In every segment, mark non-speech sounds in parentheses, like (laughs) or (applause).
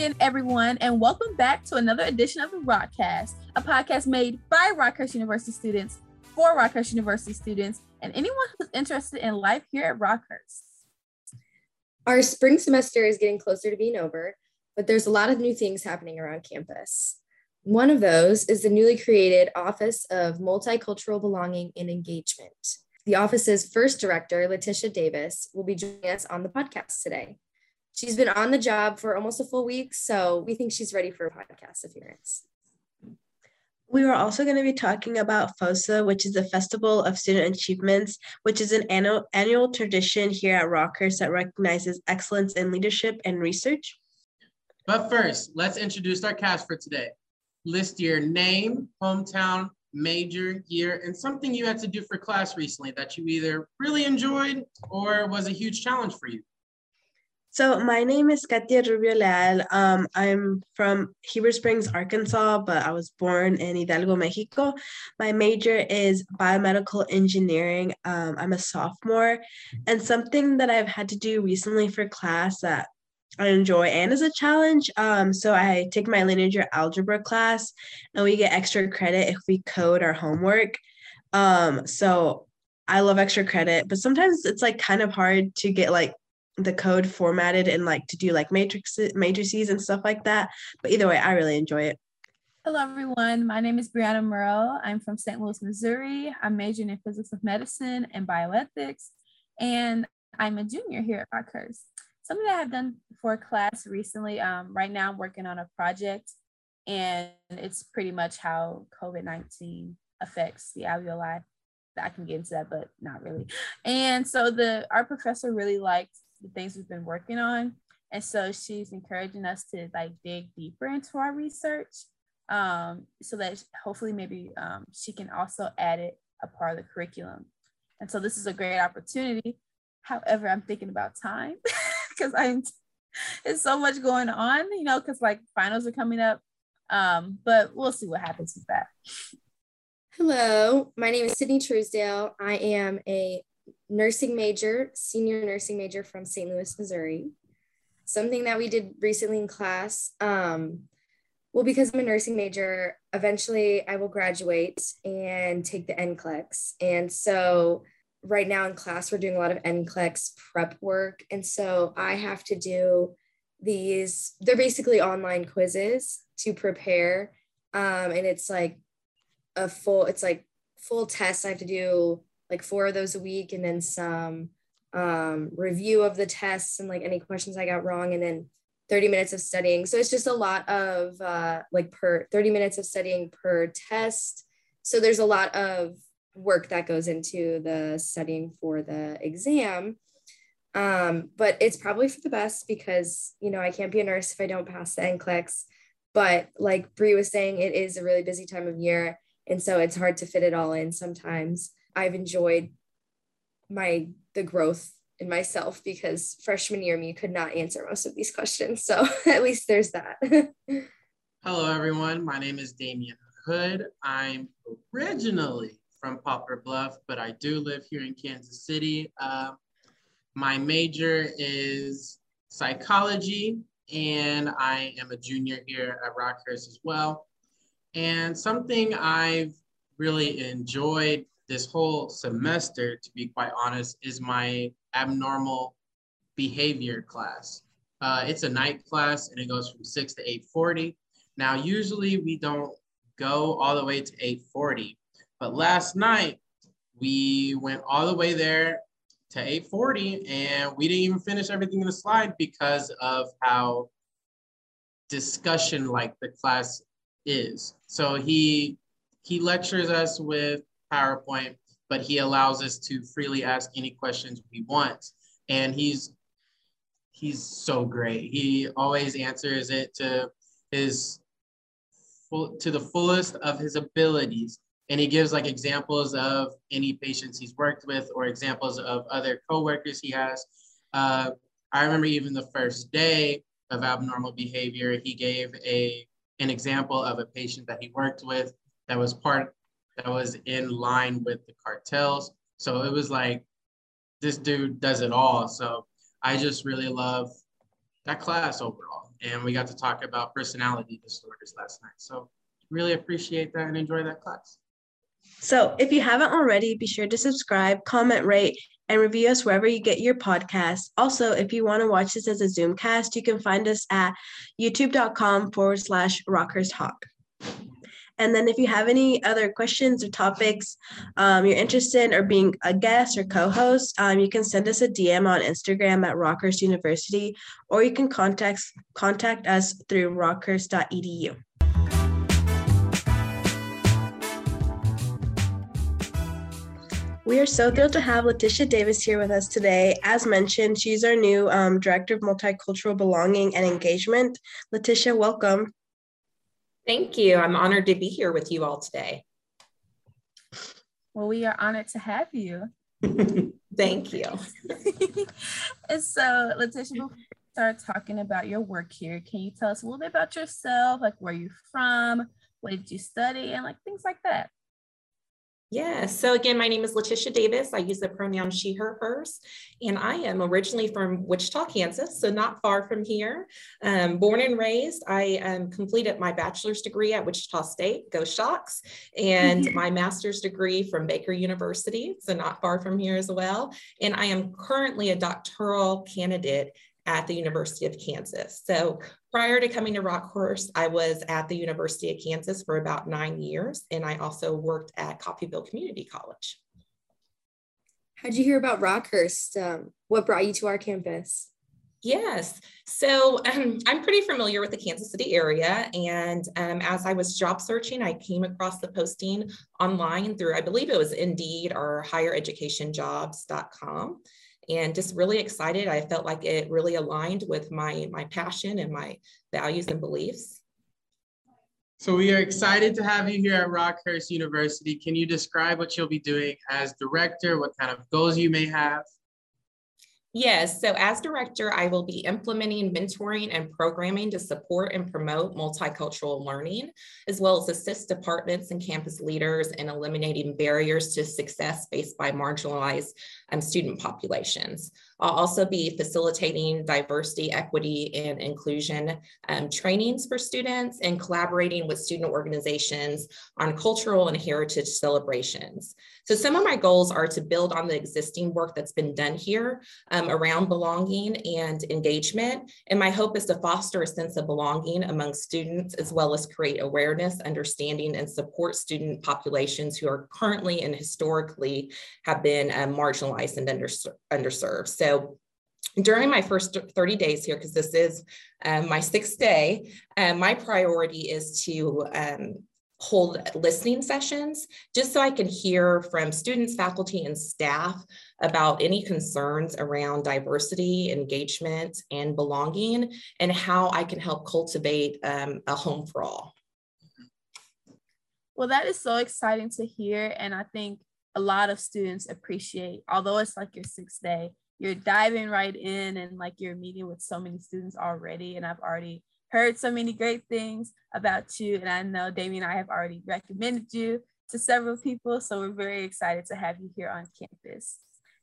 everyone, and welcome back to another edition of the Rockcast, a podcast made by Rockhurst University students for Rockhurst University students and anyone who's interested in life here at Rockhurst. Our spring semester is getting closer to being over, but there's a lot of new things happening around campus. One of those is the newly created Office of Multicultural Belonging and Engagement. The office's first director, LaTisha Davis, will be joining us on the podcast today. She's been on the job for almost a full week, so we think she's ready for a podcast appearance. We are also going to be talking about FOSA, which is the Festival of Student Achievements, which is an annual, annual tradition here at Rockhurst that recognizes excellence in leadership and research. But first, let's introduce our cast for today. List your name, hometown, major, year, and something you had to do for class recently that you either really enjoyed or was a huge challenge for you. So my name is Katia Rubio Leal. Um, I'm from Heber Springs, Arkansas, but I was born in Hidalgo, Mexico. My major is biomedical engineering. Um, I'm a sophomore, and something that I've had to do recently for class that I enjoy and is a challenge. Um, so I take my linear algebra class, and we get extra credit if we code our homework. Um, so I love extra credit, but sometimes it's like kind of hard to get like the code formatted and like to do like matrix matrices and stuff like that. But either way, I really enjoy it. Hello, everyone. My name is Bri'Yana Murrow. I'm from St. Louis, Missouri. I'm majoring in physics of medicine and bioethics, and I'm a junior here at Rockhurst. Something that I've done for class recently. Um, right now, I'm working on a project, and it's pretty much how COVID 19 affects the alveoli. I can get into that, but not really. And so the our professor really liked the things we've been working on. And so she's encouraging us to like dig deeper into our research um, so that hopefully maybe um, she can also add it a part of the curriculum. And so this is a great opportunity. However, I'm thinking about time (laughs) because I'm it's so much going on, you know, because like finals are coming up. Um, but we'll see what happens with that. Hello, my name is Sydney Truesdale. I am a nursing major, senior nursing major from St. Louis, Missouri. Something that we did recently in class. Um, well, because I'm a nursing major, eventually I will graduate and take the NCLEX. And so right now in class, we're doing a lot of NCLEX prep work. And so I have to do these, they're basically online quizzes to prepare. Um, and it's like a full, it's like full test. I have to do like four of those a week and then some um, review of the tests and like any questions I got wrong and then 30 minutes of studying. So it's just a lot of uh, like per 30 minutes of studying per test. So there's a lot of work that goes into the studying for the exam. Um, but it's probably for the best because, you know, I can't be a nurse if I don't pass the NCLEX. But like Brie was saying, it is a really busy time of year. And so it's hard to fit it all in sometimes. I've enjoyed my the growth in myself because freshman year me could not answer most of these questions. So (laughs) at least there's that. (laughs) Hello everyone. My name is Damian Hood. I'm originally from Poplar Bluff, but I do live here in Kansas City. Uh, my major is psychology, and I am a junior here at Rockhurst as well. And something I've really enjoyed this whole semester, to be quite honest, is my abnormal behavior class. Uh, it's a night class and it goes from 6 to 8.40. Now, usually we don't go all the way to 8.40, but last night we went all the way there to 8.40 and we didn't even finish everything in the slide because of how discussion like the class is. So he he lectures us with PowerPoint, but he allows us to freely ask any questions we want. And he's he's so great. He always answers it to his full to the fullest of his abilities. And he gives like examples of any patients he's worked with or examples of other coworkers he has. Uh, I remember even the first day of abnormal behavior, he gave a an example of a patient that he worked with that was part that was in line with the cartels. So it was like, this dude does it all. So I just really love that class overall. And we got to talk about personality disorders last night. So really appreciate that and enjoy that class. So if you haven't already, be sure to subscribe, comment, rate, and review us wherever you get your podcasts. Also, if you want to watch this as a Zoom cast, you can find us at youtube.com forward slash rockers talk. And then if you have any other questions or topics um, you're interested in or being a guest or co-host, um, you can send us a DM on Instagram at Rockhurst University, or you can contact contact us through rockhurst.edu. We are so thrilled to have LaTisha Davis here with us today. As mentioned, she's our new um, Director of Multicultural Belonging and Engagement. LaTisha, welcome. Thank you. I'm honored to be here with you all today. Well, we are honored to have you. (laughs) Thank you. (laughs) and so, LaTisha, before we start talking about your work here, can you tell us a little bit about yourself, like where you're from, what did you study, and like things like that? Yeah, so again, my name is LaTisha Davis. I use the pronoun she, her, hers, and I am originally from Wichita, Kansas, so not far from here. Um, born and raised, I um, completed my bachelor's degree at Wichita State, go Shocks, and my master's degree from Baker University, so not far from here as well. And I am currently a doctoral candidate at the University of Kansas. So prior to coming to Rockhurst, I was at the University of Kansas for about nine years, and I also worked at Coffeyville Community College. How'd you hear about Rockhurst? Um, what brought you to our campus? Yes. So um, I'm pretty familiar with the Kansas City area. And um, as I was job searching, I came across the posting online through, I believe it was Indeed or highereducationjobs.com and just really excited. I felt like it really aligned with my, my passion and my values and beliefs. So we are excited to have you here at Rockhurst University. Can you describe what you'll be doing as director, what kind of goals you may have? Yes, so as director, I will be implementing mentoring and programming to support and promote multicultural learning, as well as assist departments and campus leaders in eliminating barriers to success faced by marginalized um, student populations. I'll also be facilitating diversity, equity, and inclusion um, trainings for students and collaborating with student organizations on cultural and heritage celebrations. So some of my goals are to build on the existing work that's been done here um, around belonging and engagement. And my hope is to foster a sense of belonging among students, as well as create awareness, understanding, and support student populations who are currently and historically have been um, marginalized and underserved. So so during my first 30 days here, because this is um, my sixth day, um, my priority is to um, hold listening sessions just so I can hear from students, faculty, and staff about any concerns around diversity, engagement, and belonging, and how I can help cultivate um, a home for all. Well, that is so exciting to hear. And I think a lot of students appreciate, although it's like your sixth day, you're diving right in and like you're meeting with so many students already and i've already heard so many great things about you and i know damien and i have already recommended you to several people so we're very excited to have you here on campus.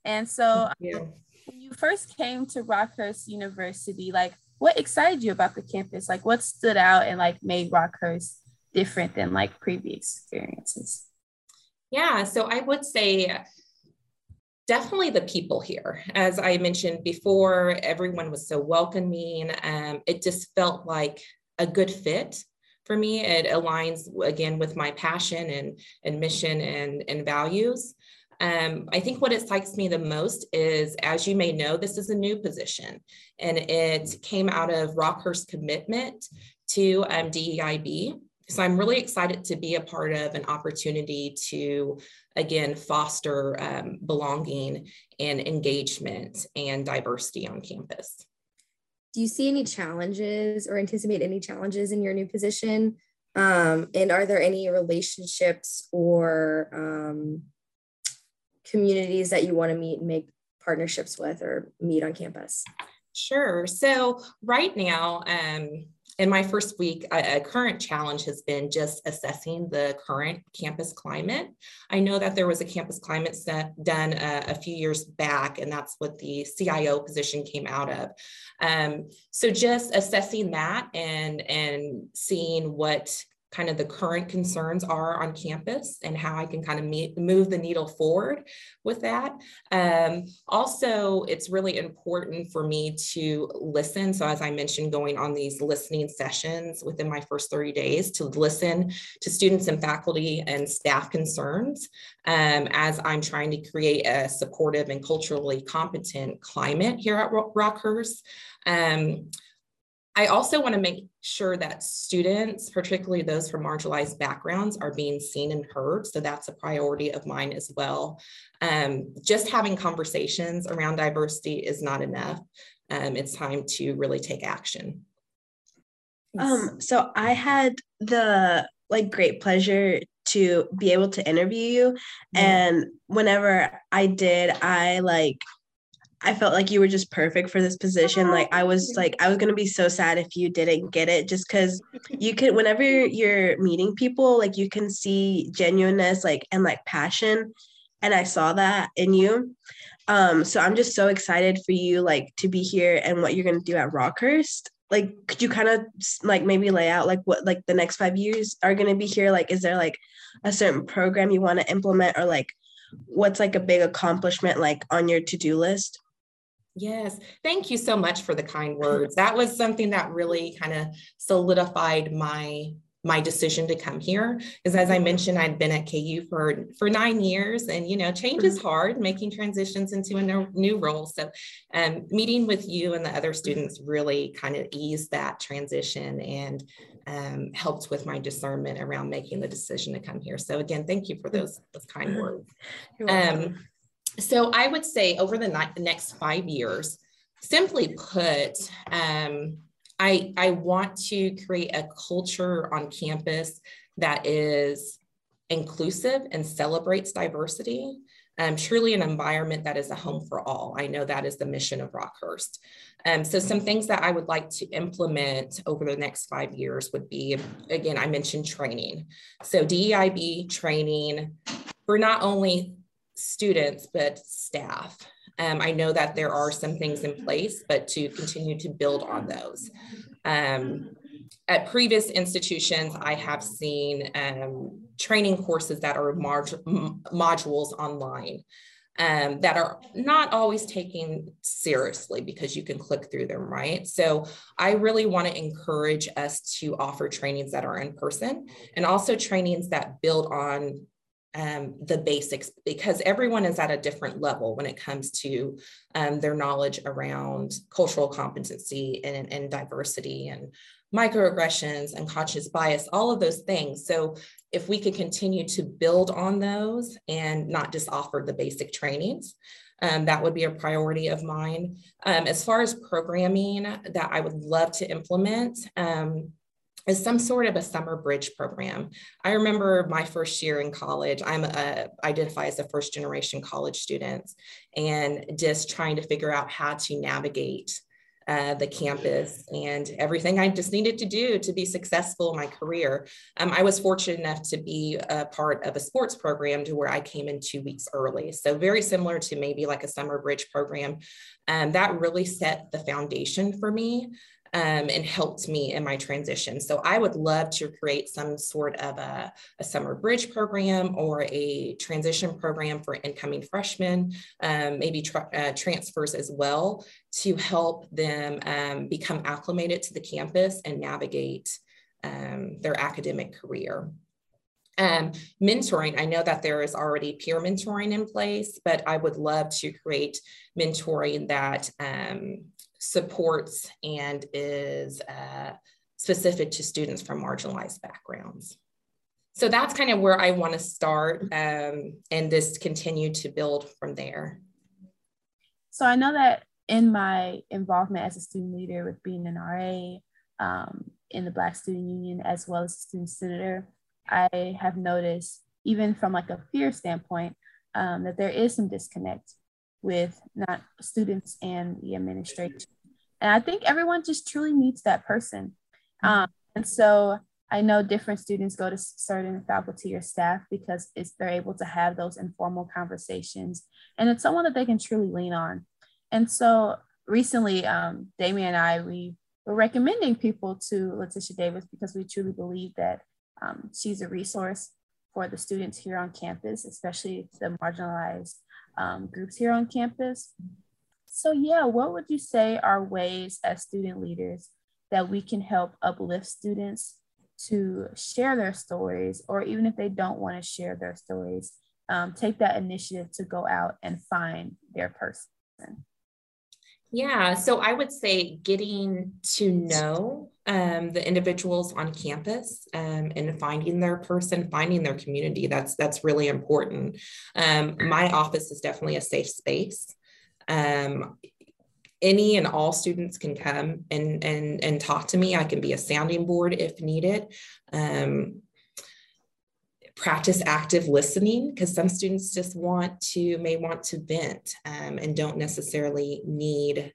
And so um, when you first came to Rockhurst University like what excited you about the campus? Like what stood out and like made Rockhurst different than like previous experiences? Yeah so i would say definitely the people here. As I mentioned before, everyone was so welcoming. Um, it just felt like a good fit for me. It aligns again with my passion and, and mission and, and values. Um, I think what excites me the most is, as you may know, this is a new position and it came out of Rockhurst commitment to um, DEIB. So I'm really excited to be a part of an opportunity to again, foster um, belonging and engagement and diversity on campus. Do you see any challenges or anticipate any challenges in your new position? Um, and are there any relationships or um, communities that you want to meet and make partnerships with or meet on campus? Sure. So right now, um, in my first week, a, a, current challenge has been just assessing the current campus climate. I know that there was a campus climate set done a, a few years back, and that's what the CIO position came out of. Um, so just assessing that and and seeing what kind of the current concerns are on campus and how I can kind of meet, move the needle forward with that. Um, also, it's really important for me to listen. So as I mentioned, going on these listening sessions within my first 30 days to listen to students and faculty and staff concerns um, as I'm trying to create a supportive and culturally competent climate here at Rockhurst. Um, I also want to make sure that students, particularly those from marginalized backgrounds, are being seen and heard. So that's a priority of mine as well. Um, just having conversations around diversity is not enough. Um, it's time to really take action. Um, so I had the like great pleasure to be able to interview you. And whenever I did, I like I felt like you were just perfect for this position. Like I was like I was gonna be so sad if you didn't get it, just because you could whenever you're meeting people, like you can see genuineness, like and like passion, and I saw that in you. Um, so I'm just so excited for you, like to be here and what you're gonna do at Rockhurst. Like, could you kind of like maybe lay out like what like the next five years are gonna be here? Like, is there like a certain program you want to implement, or like what's like a big accomplishment like on your to do list? Yes, thank you so much for the kind words. That was something that really kind of solidified my my decision to come here because as i mentioned i'd been at KU for for nine years and you know change is mm-hmm. hard making transitions into a new, new role. So um, meeting with you and the other students really kind of eased that transition and um, helped with my discernment around making the decision to come here. So again thank you for those, those kind (laughs) words. Um, so I would say over the next five years, simply put, um, I, I want to create a culture on campus that is inclusive and celebrates diversity. Um, truly an environment that is a home for all. I know that is the mission of Rockhurst. Um, so some things that I would like to implement over the next five years would be, again, I mentioned training. So DEIB training for not only students, but staff. Um, I know that there are some things in place, but to continue to build on those. Um, at previous institutions, I have seen um, training courses that are modules online um, that are not always taken seriously because you can click through them, right? So I really want to encourage us to offer trainings that are in person and also trainings that build on um, the basics because everyone is at a different level when it comes to um, their knowledge around cultural competency and, and diversity and microaggressions and conscious bias, all of those things. So if we could continue to build on those and not just offer the basic trainings, um, that would be a priority of mine. Um, as far as programming that I would love to implement, um, is some sort of a summer bridge program. I remember my first year in college, I'm a, identify as a first generation college student and just trying to figure out how to navigate uh, the campus and everything I just needed to do to be successful in my career. Um, I was fortunate enough to be a part of a sports program to where I came in two weeks early. So very similar to maybe like a summer bridge program. Um, that really set the foundation for me um, and helped me in my transition. So I would love to create some sort of a, a summer bridge program or a transition program for incoming freshmen, um, maybe tra- uh, transfers as well to help them um, become acclimated to the campus and navigate um, their academic career. Um, mentoring, I know that there is already peer mentoring in place, but I would love to create mentoring that um, supports and is uh, specific to students from marginalized backgrounds. So that's kind of where I want to start um, and just continue to build from there. So I know that in my involvement as a student leader with being an RA um, in the Black Student Union as well as student senator, I have noticed even from like a fear standpoint um, that there is some disconnect with not students and the administration. And I think everyone just truly needs that person. Um, and so I know different students go to certain faculty or staff because it's they're able to have those informal conversations, and it's someone that they can truly lean on. And so recently, um, Damian and I we were recommending people to LaTisha Davis because we truly believe that um, she's a resource for the students here on campus, especially the marginalized um, groups here on campus. So yeah, what would you say are ways as student leaders that we can help uplift students to share their stories, or even if they don't want to share their stories, um, take that initiative to go out and find their person? Yeah, so I would say getting to know um, the individuals on campus um, and finding their person, finding their community. That's that's really important. Um, my office is definitely a safe space. Um, any and all students can come and and and talk to me. I can be a sounding board if needed. Um, practice active listening because some students just want to may want to vent um, and don't necessarily need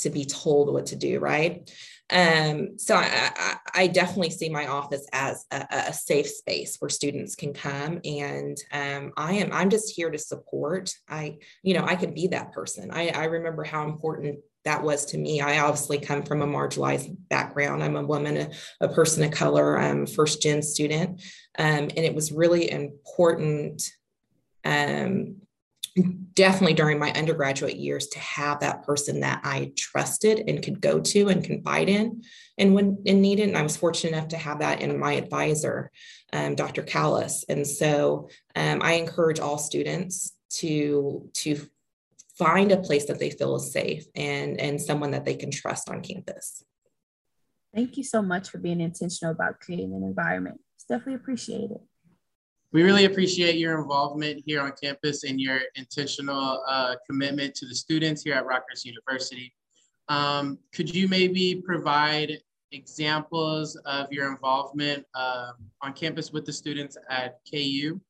to be told what to do right? Um, so I, I, I, definitely see my office as a, a, safe space where students can come and um, i am i'm just here to support. I you know i can be that person. I, I remember how important that was to me. I obviously come from a marginalized background. I'm a woman a, a person of color. I'm a first gen student. Um, and it was really important um, definitely during my undergraduate years to have that person that I trusted and could go to and confide in and when and needed. And I was fortunate enough to have that in my advisor, um, Dr. Callis. And so um, I encourage all students to to find a place that they feel is safe and and someone that they can trust on campus. Thank you so much for being intentional about creating an environment. It's definitely appreciated we really appreciate your involvement here on campus and your intentional uh, commitment to the students here at Rockhurst University. Um, could you maybe provide examples of your involvement uh, on campus with the students at KU?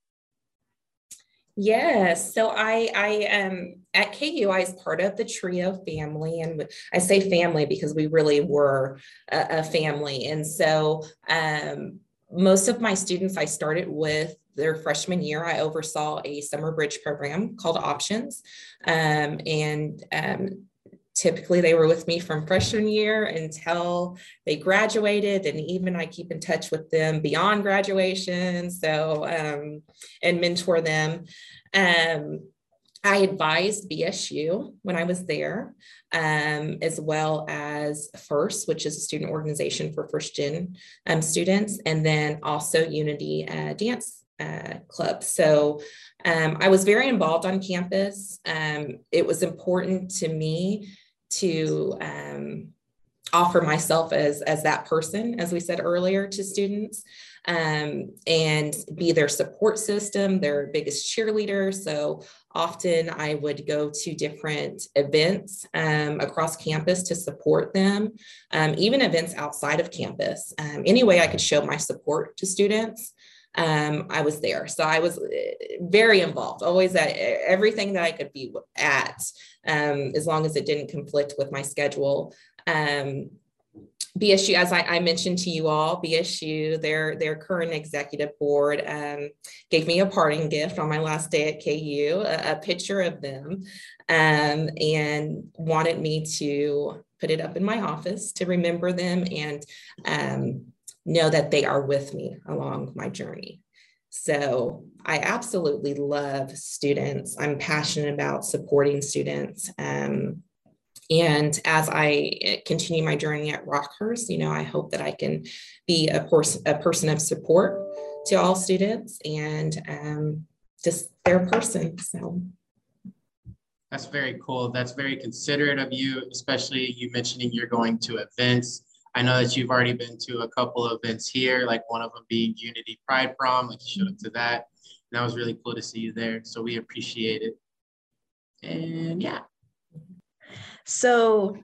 Yes, so I I am at KU. I was part of the TRIO family, and I say family because we really were a, a family. And so um, most of my students I started with their freshman year, I oversaw a summer bridge program called Options. Um, and um, typically they were with me from freshman year until they graduated. And even I keep in touch with them beyond graduation. So, um, and mentor them. Um, I advised BSU when I was there, um, as well as FIRST, which is a student organization for first gen um, students, and then also Unity uh, Dance uh, club. So um, I was very involved on campus. Um, it was important to me to um, offer myself as, as that person, as we said earlier, to students um, and be their support system, their biggest cheerleader. So often I would go to different events um, across campus to support them, um, even events outside of campus. Any way I could show my support to students um, I was there. So I was eh, very involved, always at everything that I could be at, um, as long as it didn't conflict with my schedule. Um, BSU, as I, I, mentioned to you all, BSU, their their current executive board um, gave me a parting gift on my last day at KU, a, a picture of them, um, and wanted me to put it up in my office to remember them and um, know that they are with me along my journey. So I absolutely love students. I'm passionate about supporting students. Um, and as I eh, continue my journey at Rockhurst, you know, I hope that I can be a person a person of support to all students and um, just their person. So that's very cool. That's very considerate of you, especially you mentioning you're going to events I know that you've already been to a couple of events here, like one of them being Unity Pride Prom, like you showed up to that. And that was really cool to see you there. So we appreciate it. And yeah. So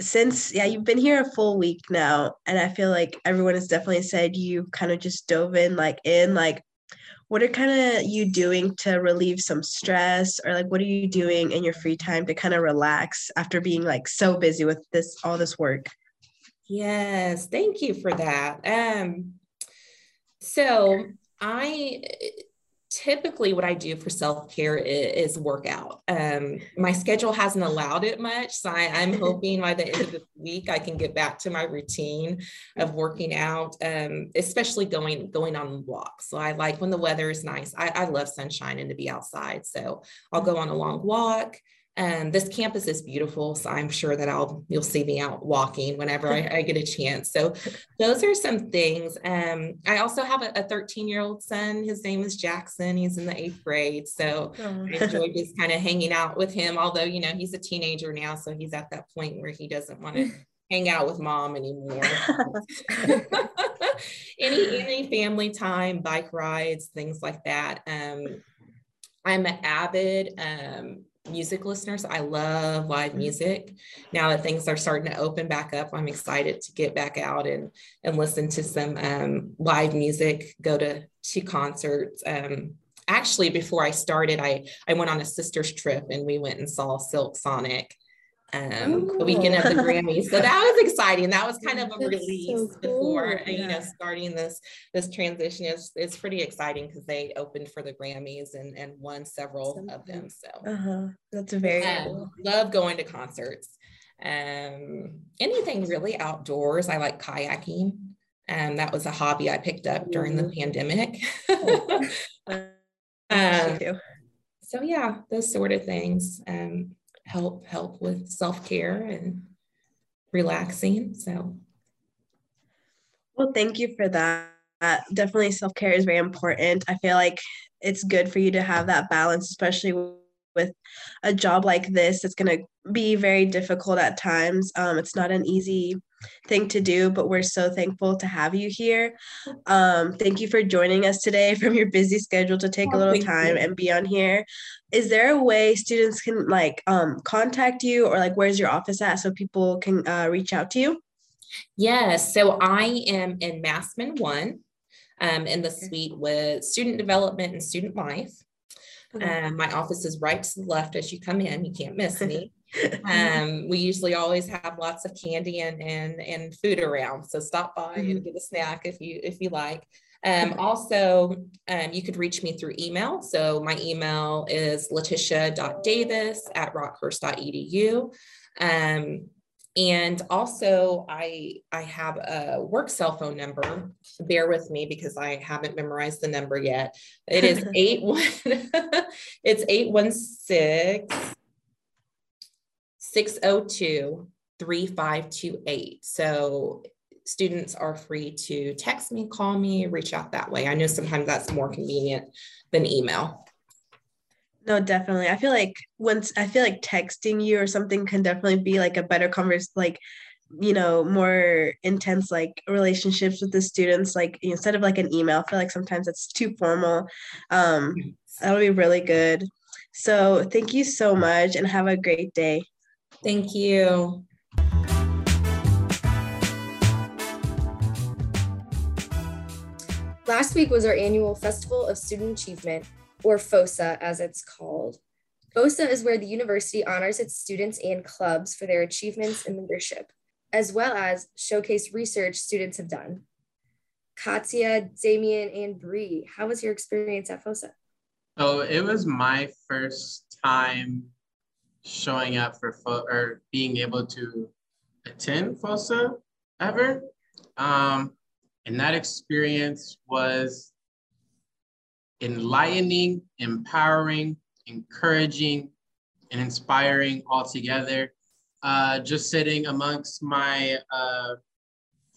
since yeah, you've been here a full week now, and I feel like everyone has definitely said you kind of just dove in like in like what are kind of you doing to relieve some stress or like what are you doing in your free time to kind of relax after being like so busy with this all this work Yes, thank you for that. Um, so I typically what I do for self-care is, is workout. Um, my schedule hasn't allowed it much. So I, am hoping by the end of the week, I can get back to my routine of working out, um, especially going, going on walks. So I like when the weather is nice. I, I love sunshine and to be outside. So I'll go on a long walk. Um, this campus is beautiful, so I'm sure that I'll you'll see me out walking whenever I, I get a chance. So those are some things. Um, I also have a 13 year old son. His name is Jackson. He's in the eighth grade, so oh. I enjoy just kind of hanging out with him. Although you know he's a teenager now, so he's at that point where he doesn't want to (laughs) hang out with mom anymore. (laughs) any any family time, bike rides, things like that. Um, I'm an avid um, music listeners. I love live mm-hmm. music. Now that things are starting to open back up, I'm excited to get back out and and listen to some um, live music. Go to to concerts. Um, actually, before I started, I I went on a sisters trip and we went and saw Silk Sonic um, the weekend of the Grammys. So that was exciting. That was (laughs) kind of a release so cool. before, yeah. you know, starting this this transition is is pretty exciting because they opened for the Grammys and and won several Something. of them. So uh-huh. that's very um, cool. Love going to concerts. Um, anything really outdoors. I like kayaking. Um, that was a hobby I picked up during the pandemic. (laughs) um, so yeah, those sort of things. Um, help help with self-care and relaxing so. Well thank you for that. Definitely self-care is very important. I feel like it's good for you to have that balance especially with a job like this. It's going to be very difficult at times. Um, it's not an easy thing to do but we're so thankful to have you here um, thank you for joining us today (laughs) from your busy schedule to take oh, a little time you. and be on here is there a way students can like um, contact you or like where's your office at so people can uh, reach out to you yes so i am in Massman one um, in the suite with student development and student life Okay. Um, my office is right to the left as you come in. You can't miss me. (laughs) um, we usually always have lots of candy and and and food around, so stop by mm-hmm. and get a snack if you if you like. Um, also, um, you could reach me through email. So my email is latisha.davis at rockhurst.edu. Um, and also I, I have a work cell phone number. Bear with me because I haven't memorized the number yet. It is (laughs) eight one, (laughs) it's 816 602 3528. So students are free to text me, call me, reach out that way. I know sometimes that's more convenient than email. No, definitely. I feel like once I feel like texting you or something can definitely be like a better converse, like you know, more intense like relationships with the students. Like instead of like an email, I feel like sometimes it's too formal. Um, that'll be really good. So thank you so much and have a great day. Thank you. Last week was our annual Festival of Student Achievement, or FOSA as it's called. FOSA is where the university honors its students and clubs for their achievements in leadership, as well as showcase research students have done. Katia, Damian, and Bree, how was your experience at FOSA? So it was my first time showing up for fo- or being able to attend FOSA ever. Um, and that experience was enlightening, empowering, encouraging, and inspiring altogether. Uh, just sitting amongst my uh,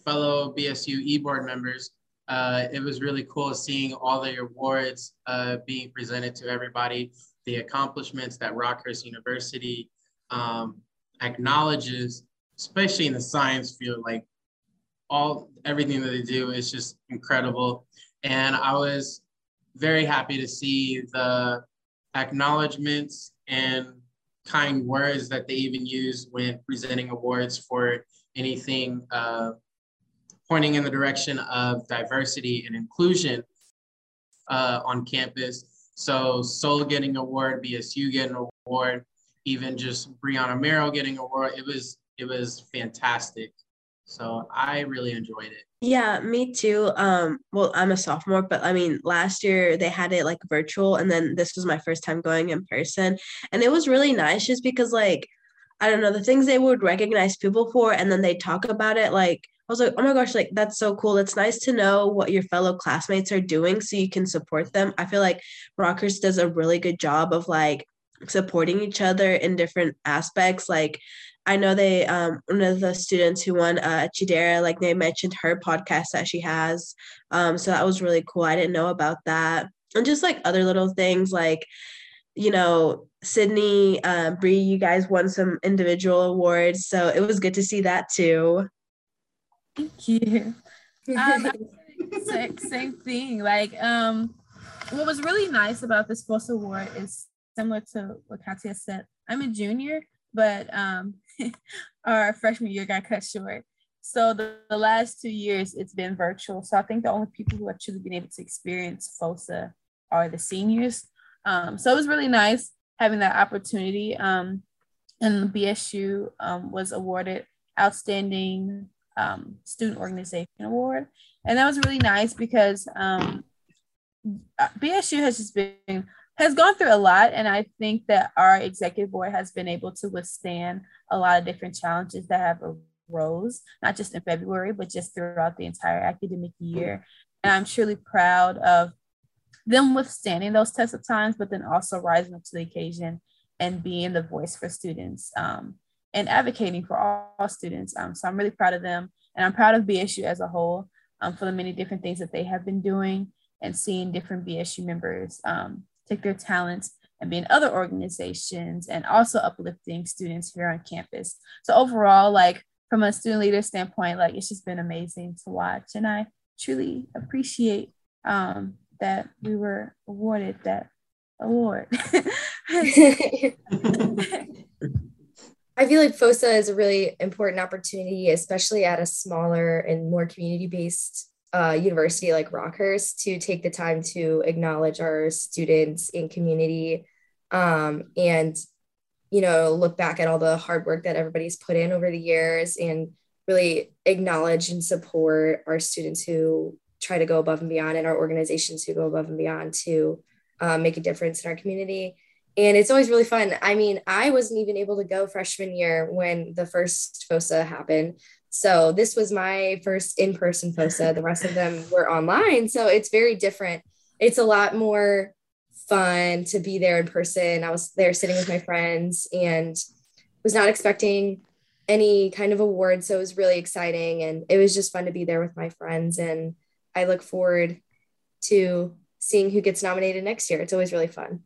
fellow BSU e-board members, uh, it was really cool seeing all the awards uh, being presented to everybody, the accomplishments that Rockhurst University um, acknowledges, especially in the science field, like all everything that they do is just incredible. And I was very happy to see the acknowledgments and kind words that they even use when presenting awards for anything uh, pointing in the direction of diversity and inclusion uh, on campus. So Soul getting award, BSU getting award, even just Brianna Merrill getting award. It was it was fantastic. So I really enjoyed it. Yeah, me too. Um, well, I'm a sophomore, but I mean, last year they had it like virtual, and then this was my first time going in person, and it was really nice just because like I don't know the things they would recognize people for, and then they talk about it like was like, oh my gosh, like that's so cool. It's nice to know what your fellow classmates are doing so you can support them. I feel like Rockhurst does a really good job of like supporting each other in different aspects. Like I know they um one of the students who won uh Chidera, like they mentioned her podcast that she has. Um, so that was really cool. I didn't know about that. And just like other little things like, you know, Sydney, uh, Bree, you guys won some individual awards. So it was good to see that too. Thank you. Um, same, same thing. Like, um, what was really nice about this FOSA award is similar to what Katia said. I'm a junior, but um, (laughs) our freshman year got cut short. So the, the last two years it's been virtual. So I think the only people who have truly been able to experience FOSA are the seniors. Um, so it was really nice having that opportunity. Um, and BSU um, was awarded Outstanding um, Student Organization Award. And that was really nice because um, uh, BSU has just been has gone through a lot. And I think that our executive board has been able to withstand a lot of different challenges that have arose, not just in February, but just throughout the entire academic year. And I'm truly proud of them withstanding those tests of times, but then also rising up to the occasion and being the voice for students um, and advocating for all, all students. Um, so I'm really proud of them. And I'm proud of BSU as a whole um, for the many different things that they have been doing and seeing different BSU members um, take their talents and be in other organizations and also uplifting students here on campus. So overall, like from a student leader standpoint, like it's just been amazing to watch. And I truly appreciate um, that we were awarded that award. (laughs) (laughs) (laughs) I feel like FOSA is a really important opportunity, especially at a smaller and more community based uh, university like Rockhurst to take the time to acknowledge our students and community um, and you know look back at all the hard work that everybody's put in over the years and really acknowledge and support our students who try to go above and beyond and our organizations who go above and beyond to um, make a difference in our community and it's always really fun i mean i wasn't even able to go freshman year when the first FOSA happened so this was my first in-person FOSA. The rest of them were online. So it's very different. It's a lot more fun to be there in person. I was there sitting with my friends and was not expecting any kind of award. So it was really exciting. And it was just fun to be there with my friends. And I look forward to seeing who gets nominated next year. It's always really fun.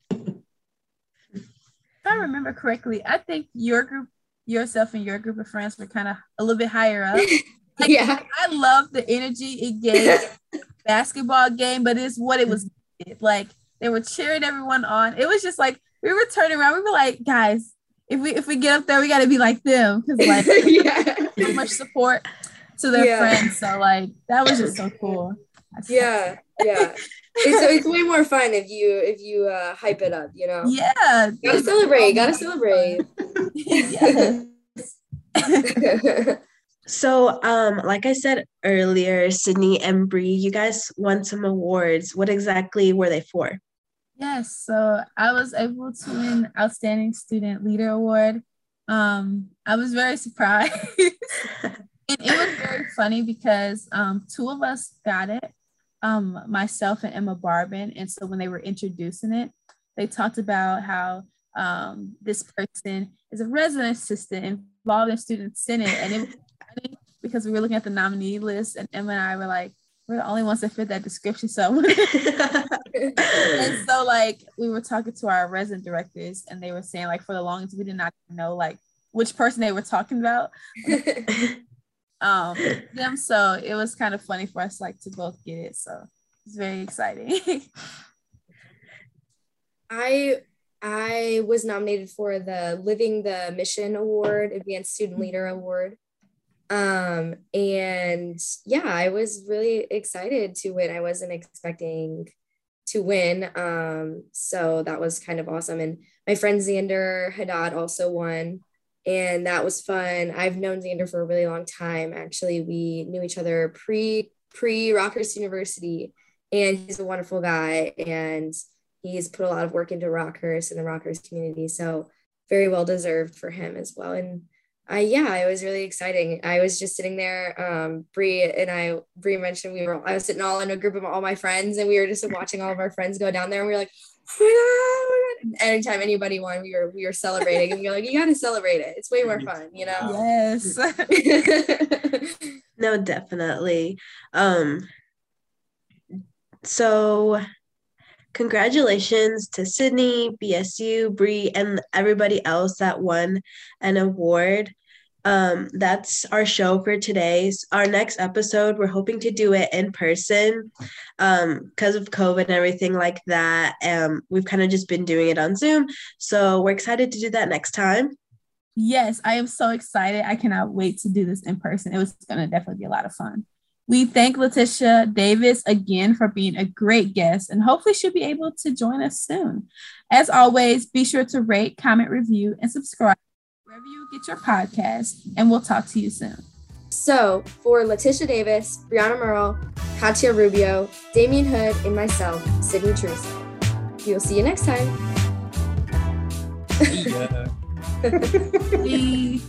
If I remember correctly, I think your group yourself and your group of friends were kind of a little bit higher up. (laughs) Like, yeah. I love the energy it gave (laughs) basketball game, but it's what it was like they were cheering everyone on. It was just like we were turning around, we were like, guys, if we if we get up there, we gotta be like them because like (laughs) yeah. so much support to their yeah. friends. So like that was just so cool. Yeah, yeah. (laughs) it's, it's way more fun if you if you uh, hype it up, you know. Yeah. Gotta celebrate. Gotta celebrate. (laughs) so, um, like I said earlier, Sydney and Bree, you guys won some awards. What exactly were they for? Yes, so I was able to win Outstanding Student Leader Award. Um, I was very (laughs) surprised. and it was very funny because um, two of us got it um, myself and Emma Barbin. And so when they were introducing it, they talked about how um, this person is a resident assistant involved in student senate. And it was funny because we were looking at the nominee list and Emma and I were like, we're the only ones that fit that description. So, (laughs) and so like we were talking to our resident directors and they were saying like for the longest we did not know like which person they were talking about. (laughs) um them. So it was kind of funny for us like to both get it. So it's very exciting. (laughs) I i was nominated for the living the mission award advanced student leader award. Um and yeah i was really excited to win. I wasn't expecting to win. Um so that was kind of awesome. And my friend Xander Haddad also won and that was fun. I've known Xander for a really long time. Actually, we knew each other pre pre Rockhurst University, and he's a wonderful guy, and he's put a lot of work into Rockhurst and the Rockhurst community. So very well deserved for him as well. And I yeah, it was really exciting. I was just sitting there. Um, Bree and I, Bree mentioned we were. I was sitting all in a group of all my friends, and we were just watching all of our friends go down there, and we were like, oh God. Anytime anybody won, we were we were celebrating, and we are like, you got to celebrate it. It's way more fun, you know. Yes. (laughs) no, definitely. Um. So congratulations to Sydney, BSU, Bree, and everybody else that won an award. Um, that's our show for today. Our next episode, we're hoping to do it in person because um, of COVID and everything like that. Um, we've kind of just been doing it on Zoom. So we're excited to do that next time. Yes, I am so excited. I cannot wait to do this in person. It was going to definitely be a lot of fun. We thank LaTisha Davis again for being a great guest, and hopefully, she'll be able to join us soon. As always, be sure to rate, comment, review, and subscribe wherever you get your podcast, and we'll talk to you soon. So, for LaTisha Davis, Bri'Yana Merle, Katia Rubio, Damian Hood, and myself, Sydney Truesdale, we will see you next time. (laughs) Yeah.